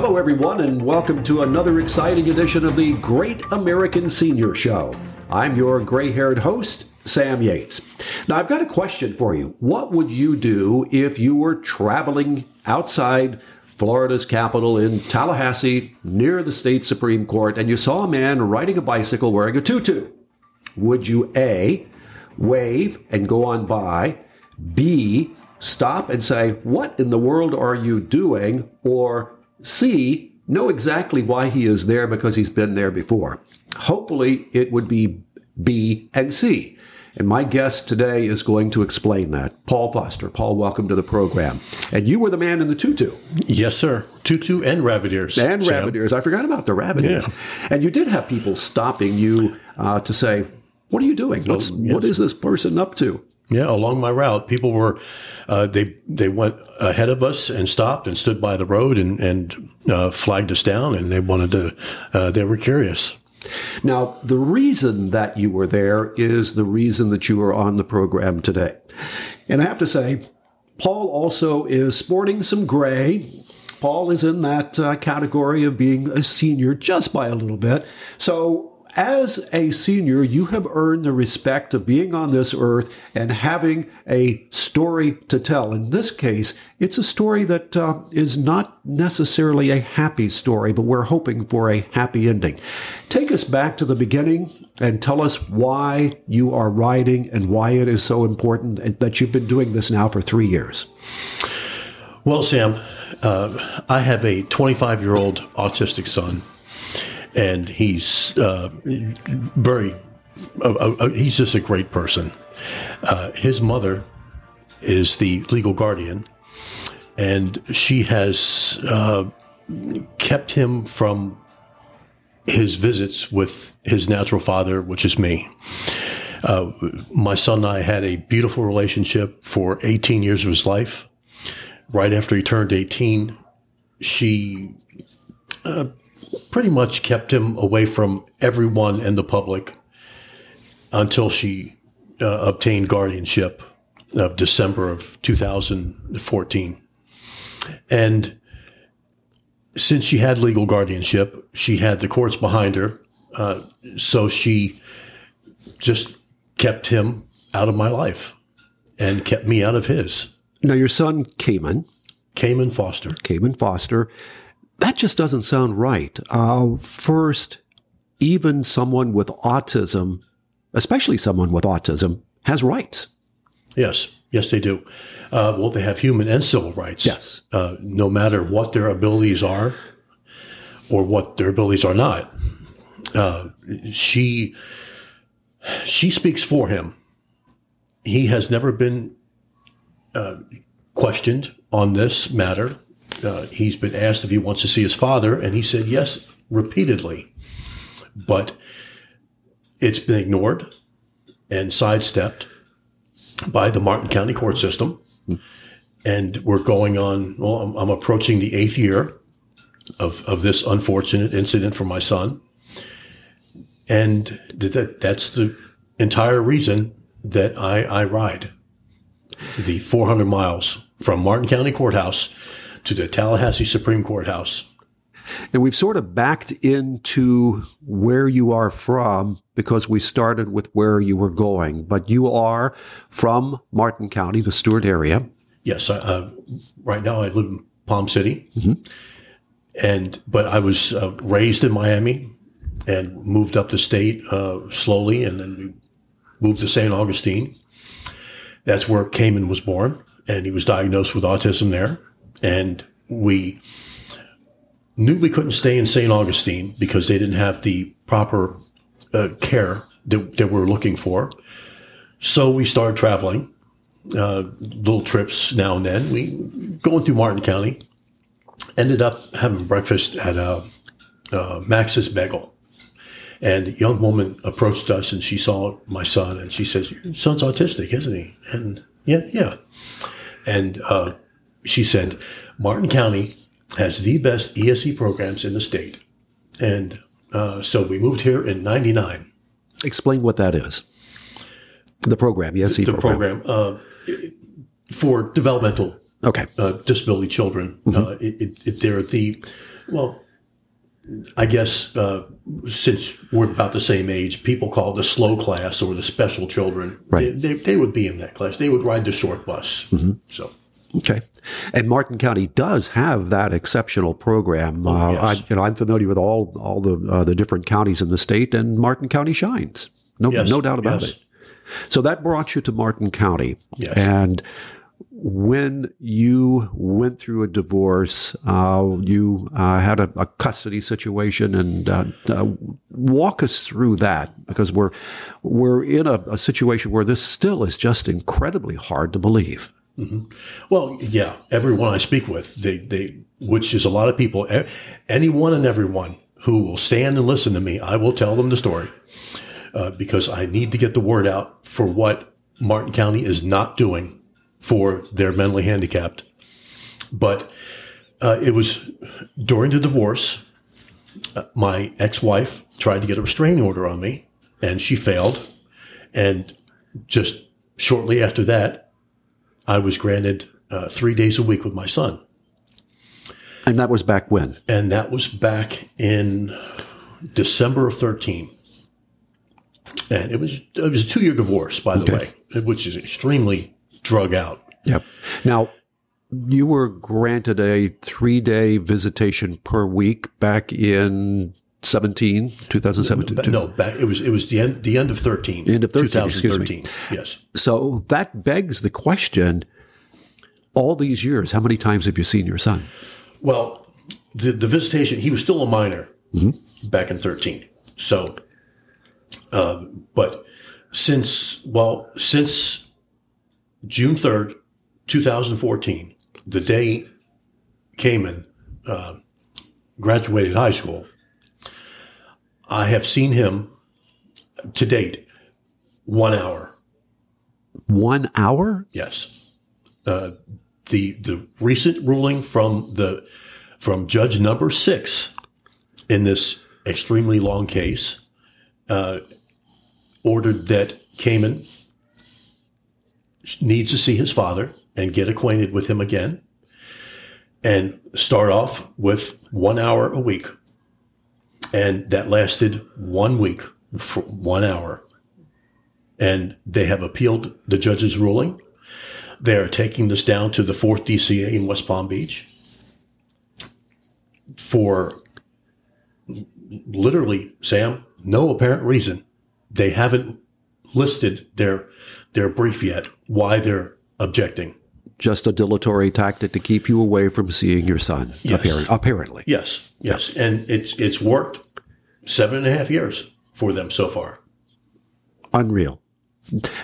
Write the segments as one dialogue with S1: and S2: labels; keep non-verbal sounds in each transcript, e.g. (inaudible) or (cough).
S1: Hello, everyone, and welcome to another exciting edition of the Great American Senior Show. I'm your gray haired host, Sam Yates. Now, I've got a question for you. What would you do if you were traveling outside Florida's capital in Tallahassee near the state Supreme Court and you saw a man riding a bicycle wearing a tutu? Would you A, wave and go on by, B, stop and say, What in the world are you doing? Or C, know exactly why he is there because he's been there before. Hopefully, it would be B and C. And my guest today is going to explain that. Paul Foster. Paul, welcome to the program. And you were the man in the tutu.
S2: Yes, sir. Tutu and rabbit ears.
S1: And Sam. rabbit ears. I forgot about the rabbit yeah. ears. And you did have people stopping you uh, to say, what are you doing? What's, yes. What is this person up to?
S2: Yeah, along my route, people were uh, they they went ahead of us and stopped and stood by the road and and uh, flagged us down, and they wanted to. Uh, they were curious.
S1: Now, the reason that you were there is the reason that you are on the program today, and I have to say, Paul also is sporting some gray. Paul is in that uh, category of being a senior just by a little bit. So as a senior, you have earned the respect of being on this earth and having a story to tell. In this case, it's a story that uh, is not necessarily a happy story, but we're hoping for a happy ending. Take us back to the beginning and tell us why you are writing and why it is so important and that you've been doing this now for three years.
S2: Well, Sam, uh, I have a 25 year old autistic son and he's uh, very uh, uh, uh, he's just a great person. Uh, his mother is the legal guardian, and she has uh, kept him from his visits with his natural father, which is me. my son and I had a beautiful relationship for 18 years of his life. Right after he turned 18, she pretty much kept him away from everyone and the public until she uh, obtained guardianship of December of 2014. And since she had legal guardianship, she had the courts behind her. Uh, so she just kept him out of my life and kept me out of his.
S1: Now, your son, Cayman.
S2: Cayman Foster.
S1: Cayman Foster that just doesn't sound right. Uh, first, even someone with autism, especially someone with autism, has rights.
S2: Yes, yes, they do. Uh, well, they have human and civil rights.
S1: Yes.
S2: Uh, no matter what their abilities are or what their abilities are not. Uh, she she speaks for him. He has never been uh, questioned on this matter uh, he's been asked if he wants to see his father, and he said yes repeatedly. But it's been ignored and sidestepped by the Martin County court system. And we're going on, well, I'm, I'm approaching the eighth year of, of this unfortunate incident for my son. And that, that's the entire reason that I, I ride the 400 miles from Martin County Courthouse to the Tallahassee Supreme Courthouse.
S1: And we've sort of backed into where you are from because we started with where you were going. But you are from Martin County, the Stuart area.
S2: Yes. Uh, right now I live in Palm City. Mm-hmm. And, but I was uh, raised in Miami and moved up the state uh, slowly. And then we moved to St. Augustine. That's where Cayman was born. And he was diagnosed with autism there and we knew we couldn't stay in St. Augustine because they didn't have the proper uh, care that, that we are looking for. So we started traveling, uh, little trips now and then. We going through Martin County, ended up having breakfast at uh, uh, Max's Bagel. And a young woman approached us and she saw my son and she says, Your son's autistic, isn't he? And yeah, yeah. And uh, she said, Martin County has the best ESE programs in the state. And uh, so we moved here in 99.
S1: Explain what that is. The program, ESE
S2: the, the
S1: program.
S2: program uh, for developmental
S1: okay.
S2: Uh, disability children. Mm-hmm. Uh, it, it, they're the Well, I guess uh, since we're about the same age, people call it the slow class or the special children.
S1: Right.
S2: They, they, they would be in that class. They would ride the short bus. So
S1: Okay, and Martin County does have that exceptional program. uh,
S2: yes.
S1: I, you know, I'm familiar with all all the uh, the different counties in the state, and Martin County shines. No,
S2: Yes,
S1: no doubt about
S2: yes.
S1: it. So that brought you to Martin County,
S2: Yes.
S1: and when you went through a divorce, uh, you uh, had a, a custody situation, and uh, uh, walk us through that because we're we're in a, a situation where this still is just incredibly hard to believe.
S2: Well, yeah, everyone I speak with, they, they, which is a lot of people, anyone and everyone who will stand and listen to me, I will tell them the story uh, because I need to get the word out for what Martin County is not doing for their mentally handicapped. But uh, it was during the divorce, uh, my ex-wife tried to get a restraining order on me and she failed. And just shortly after that, I was granted uh, three days a week with my son.
S1: And that was back when?
S2: And that was back in December of 13. And it was, it was a two year divorce, by the way, which is extremely drug out.
S1: Yep. Now, you were granted a three day visitation per week back in 17, 2017.
S2: No, back, it was, it was the end, the end of 13.
S1: End of 13, excuse me.
S2: 2013. Yes.
S1: So that begs the question all these years, how many times have you seen your son?
S2: Well, the, the visitation, he was still a minor back in 13. So, uh, but since, well, since June 3rd, 2014, the day Cayman uh, graduated high school, I have seen him to date one hour.
S1: One hour?
S2: Yes. Uh, the the recent ruling from the from Judge Number Six in this extremely long case uh, ordered that Cayman needs to see his father and get acquainted with him again, and start off with one hour a week, and that lasted one week for one hour, and they have appealed the judge's ruling. They are taking this down to the fourth DCA in West Palm Beach for literally, Sam, no apparent reason. They haven't listed their their brief yet why they're objecting.
S1: Just a dilatory tactic to keep you away from seeing your son,
S2: Yes.
S1: apparent- apparently.
S2: Yes, yes, and it's it's worked seven and a half years for them so far.
S1: Unreal.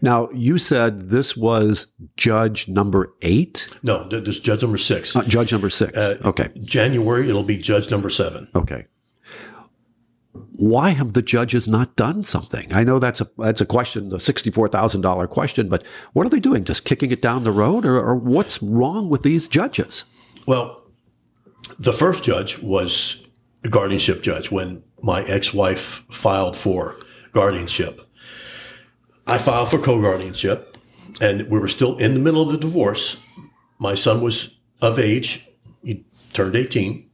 S1: Now, you said this was judge number eight,
S2: No, this judge number six.
S1: uh, judge number six. okay.
S2: January it'll be judge number seven.
S1: Okay. Why have the judges not done something? I know that's a that's a question, the sixty-four thousand dollar question, but what are they doing? Just kicking it down the road, or, or what's wrong with these judges?
S2: Well, the first judge was a guardianship judge when my ex-wife filed for guardianship. I filed for co-guardianship and we were still in the middle of the divorce. My son was of age. He turned 18.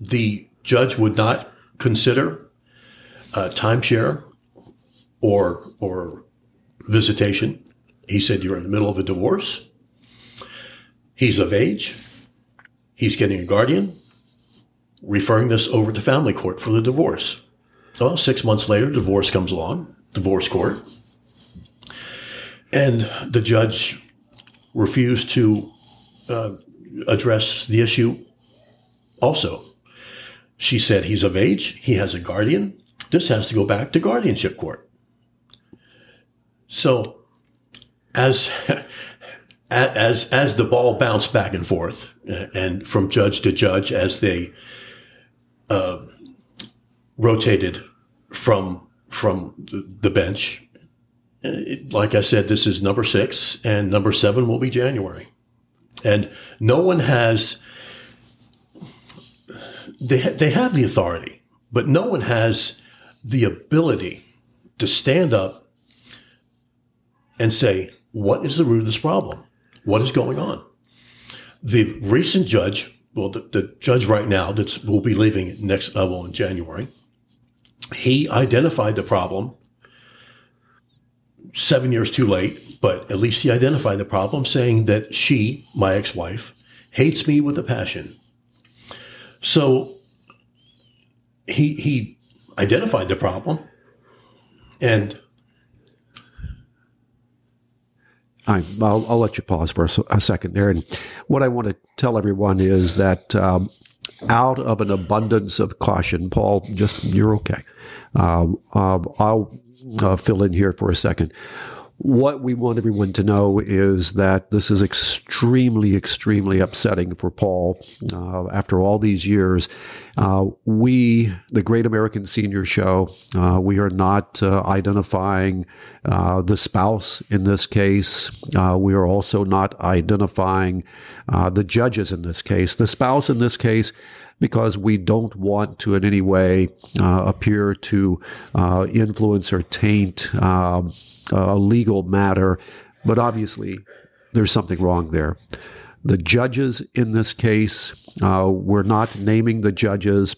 S2: The judge would not consider uh, timeshare or, or visitation. He said, you're in the middle of a divorce. He's of age. He's getting a guardian, referring this over to family court for the divorce. Well, six months later, divorce comes along, divorce court. And the judge refused to uh, address the issue also. She said he's of age, he has a guardian. This has to go back to guardianship court. So, as (laughs) as as the ball bounced back and forth, uh, and from judge to judge as they uh, rotated from from the, bench, uh, it, like I said, this is number six, and number seven will be January, and no one has they they have the authority, but no one has the ability to stand up and say, what is the root of this problem? What is going on? The recent judge well, the, the judge right now that will be leaving next uh, level in January. He identified the problem seven years too late, but at least he identified the problem, saying that she, my ex-wife, hates me with a passion. So he he identified the problem, and
S1: I, will I'll let you pause for a, a, second there. And what I want to tell everyone is that um, out of an abundance of caution, Paul, just you're okay. Uh, uh, I'll uh, fill in here for a second. What we want everyone to know is that this is extremely, extremely upsetting for Paul. Uh, after all these years, uh, we, the Great American Senior Show, uh, we are not uh, identifying uh, the spouse in this case. Uh, we are also not identifying the judges in this case. The spouse in this case because we don't want to in any way uh, appear to uh, influence or taint um, a legal matter. But obviously, there's something wrong there. The judges in this case, uh, we're not naming the judges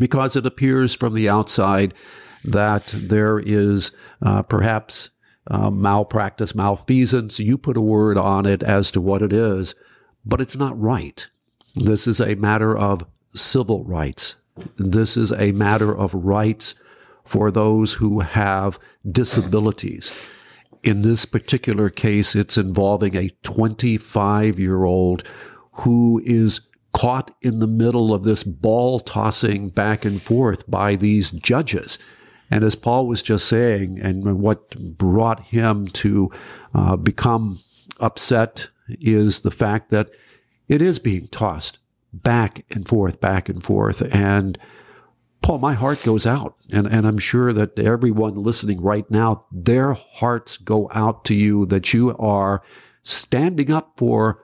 S1: because it appears from the outside that there is uh, perhaps uh, malpractice, malfeasance. You put a word on it as to what it is, but it's not right. This is a matter of civil rights. This is a matter of rights for those who have disabilities. In this particular case, it's involving a 25 year old who is caught in the middle of this ball tossing back and forth by these judges. And as Paul was just saying, and what brought him to uh, become upset is the fact that it is being tossed back and forth, back and forth. And Paul, my heart goes out. And, and I'm sure that everyone listening right now, their hearts go out to you that you are standing up for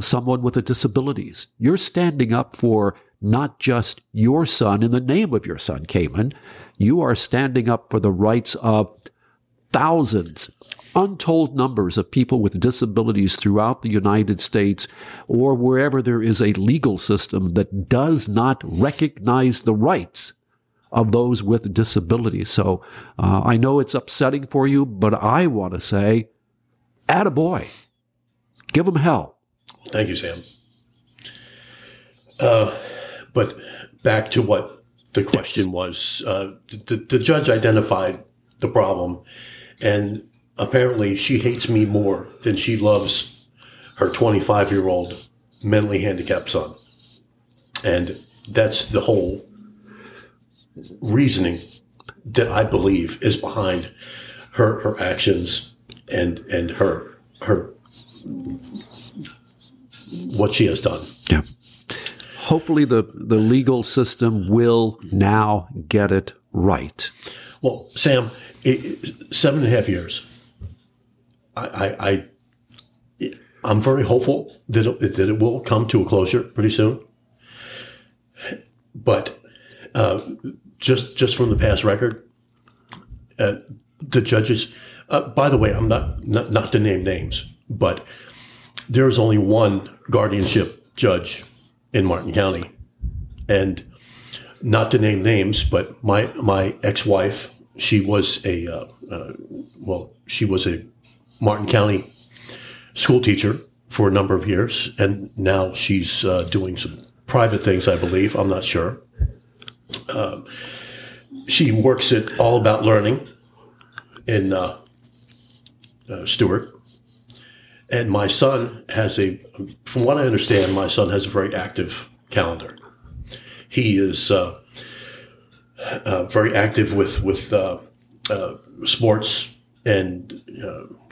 S1: someone with a disabilities. You're standing up for not just your son in the name of your son, Cayman. You are standing up for the rights of thousands untold numbers of people with disabilities throughout the United States or wherever there is a legal system that does not recognize the rights of those with disabilities. So uh, I know it's upsetting for you, but I want to say, attaboy. Give them hell.
S2: Thank you, Sam. Uh, but back to what the question yes. was. Uh, the, the judge identified the problem and apparently she hates me more than she loves her 25 year old mentally handicapped son. And that's the whole reasoning that I believe is behind her, her actions and, and her, her, what she has done.
S1: Yeah. Hopefully the, the legal system will now get it right.
S2: Well, Sam, it, seven and a half years I, I, I I'm very hopeful that it, that it will come to a closure pretty soon. But uh, just just from the past record, uh, the judges. Uh, by the way, I'm not, not not to name names, but there is only one guardianship judge in Martin County, and not to name names, but my my ex wife, she was a uh, uh, well, she was a Martin County school teacher for a number of years, and now she's uh, doing some private things, I believe. I'm not sure. Uh, she works at All About Learning in uh, uh, Stuart. And my son has a, from what I understand, my son has a very active calendar. He is uh, uh, very active with with sports and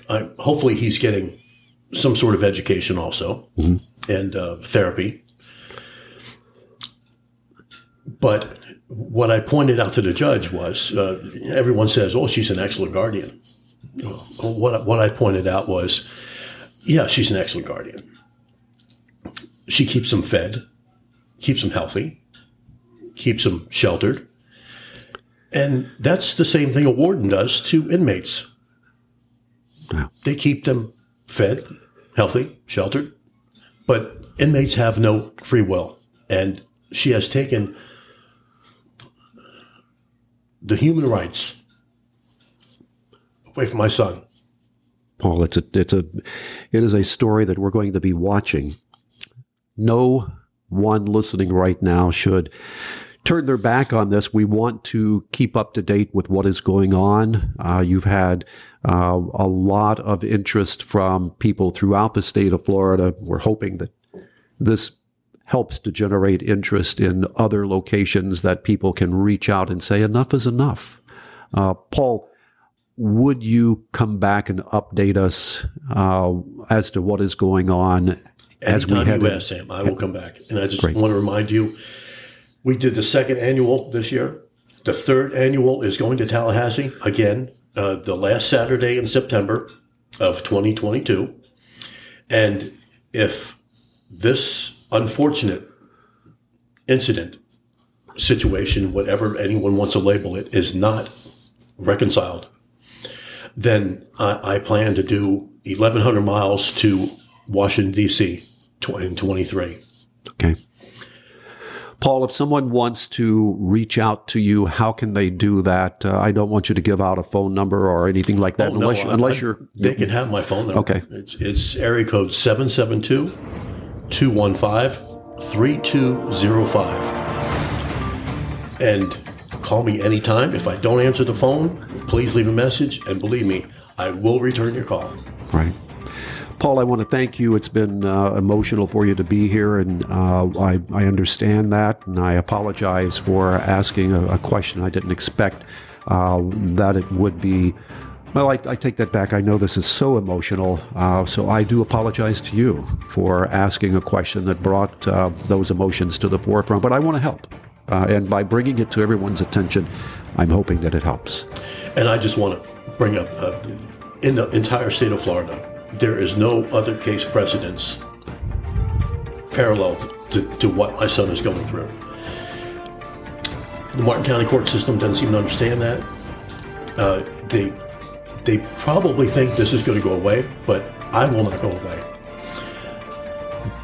S2: I, hopefully he's getting some sort of education also mm-hmm. and uh, therapy. But what I pointed out to the judge was uh, everyone says, "Oh, she's an excellent guardian." What what I pointed out was, yeah, she's an excellent guardian. She keeps them fed, keeps them healthy, keeps them sheltered, and that's the same thing a warden does to inmates. Yeah. They keep them fed, healthy, sheltered. But inmates have no free will, and she has taken the human rights away from my son.
S1: Paul, it's a it's a it is a story that we're going to be watching. No one listening right now should turn their back on this. We want to keep up to date with what is going on. Uh, you've had uh, a lot of interest from people throughout the state of Florida. We're hoping that this helps to generate interest in other locations that people can reach out and say enough is enough. Uh, Paul, would you come back and update us uh, as to what is going on
S2: as Anytime we head you ask, Sam, I will come back. And I just great. want to remind you, we did the second annual this year. The third annual is going to Tallahassee again, uh, the last Saturday in September of 2022. And if this unfortunate incident, situation, whatever anyone wants to label it, is not reconciled, then I, I plan to do 1,100 miles to Washington, D.C. in 23.
S1: Okay. Paul, if someone wants to reach out to you, how can they do that? Uh, I don't want you to give out a phone number or anything like that,
S2: oh,
S1: unless,
S2: no,
S1: you, unless you're.
S2: They can have my phone number.
S1: Okay.
S2: It's, it's area code 772 215 3205. And call me anytime. If I don't answer the phone, please leave a message. And believe me, I will return your call.
S1: Right. Paul, I want to thank you. It's been uh, emotional for you to be here, and uh, I, I, understand that, and I apologize for asking a, a question I didn't expect uh, that it would be. Well, I, I, take that back. I know this is so emotional, uh, so I do apologize to you for asking a question that brought uh, those emotions to the forefront. But I want to help, uh, and by bringing it to everyone's attention, I'm hoping that it helps.
S2: And I just want to bring up in the entire state of Florida there is no other case precedence parallel to, to what my son is going through. The Martin County court system doesn't seem to understand that. Uh, they they probably think this is going to go away, but I will not go away.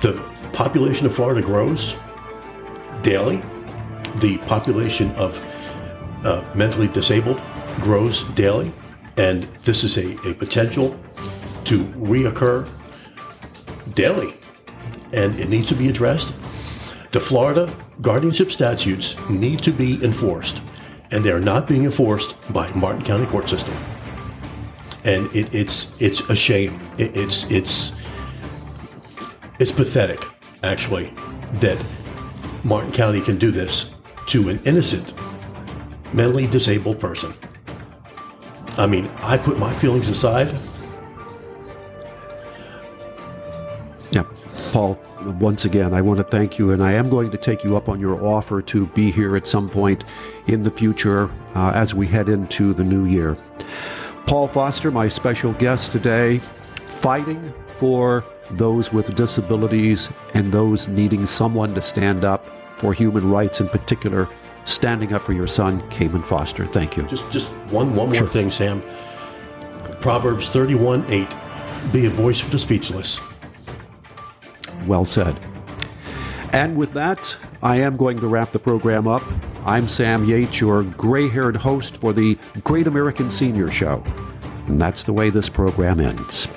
S2: The population of Florida grows daily. The population of uh, mentally disabled grows daily, and this is a, a potential to reoccur daily, and it needs to be addressed. The Florida guardianship statutes need to be enforced, and they are not being enforced by Martin County court system. And it, it's it's a shame. It, it's it's it's pathetic, actually, that Martin County can do this to an innocent, mentally disabled person. I mean, I put my feelings aside
S1: Paul, once again, I want to thank you, and I am going to take you up on your offer to be here at some point in the future uh, as we head into the new year. Paul Foster, my special guest today, fighting for those with disabilities and those needing someone to stand up for human rights in particular, standing up for your son, Cayman Foster. Thank you.
S2: Just, just one, one more sure. thing, Sam. Proverbs 31 8 Be a voice for the speechless
S1: well said. And with that, I am going to wrap the program up. I'm Sam Yates, your gray haired host for the Great American Senior Show. And that's the way this program ends.